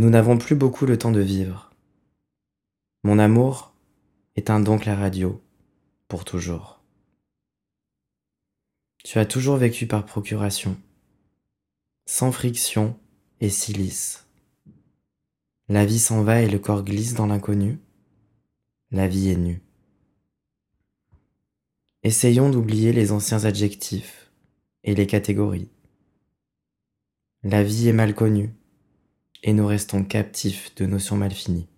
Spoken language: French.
Nous n'avons plus beaucoup le temps de vivre. Mon amour éteint donc la radio pour toujours. Tu as toujours vécu par procuration, sans friction et silice. La vie s'en va et le corps glisse dans l'inconnu. La vie est nue. Essayons d'oublier les anciens adjectifs et les catégories. La vie est mal connue et nous restons captifs de notions mal finies.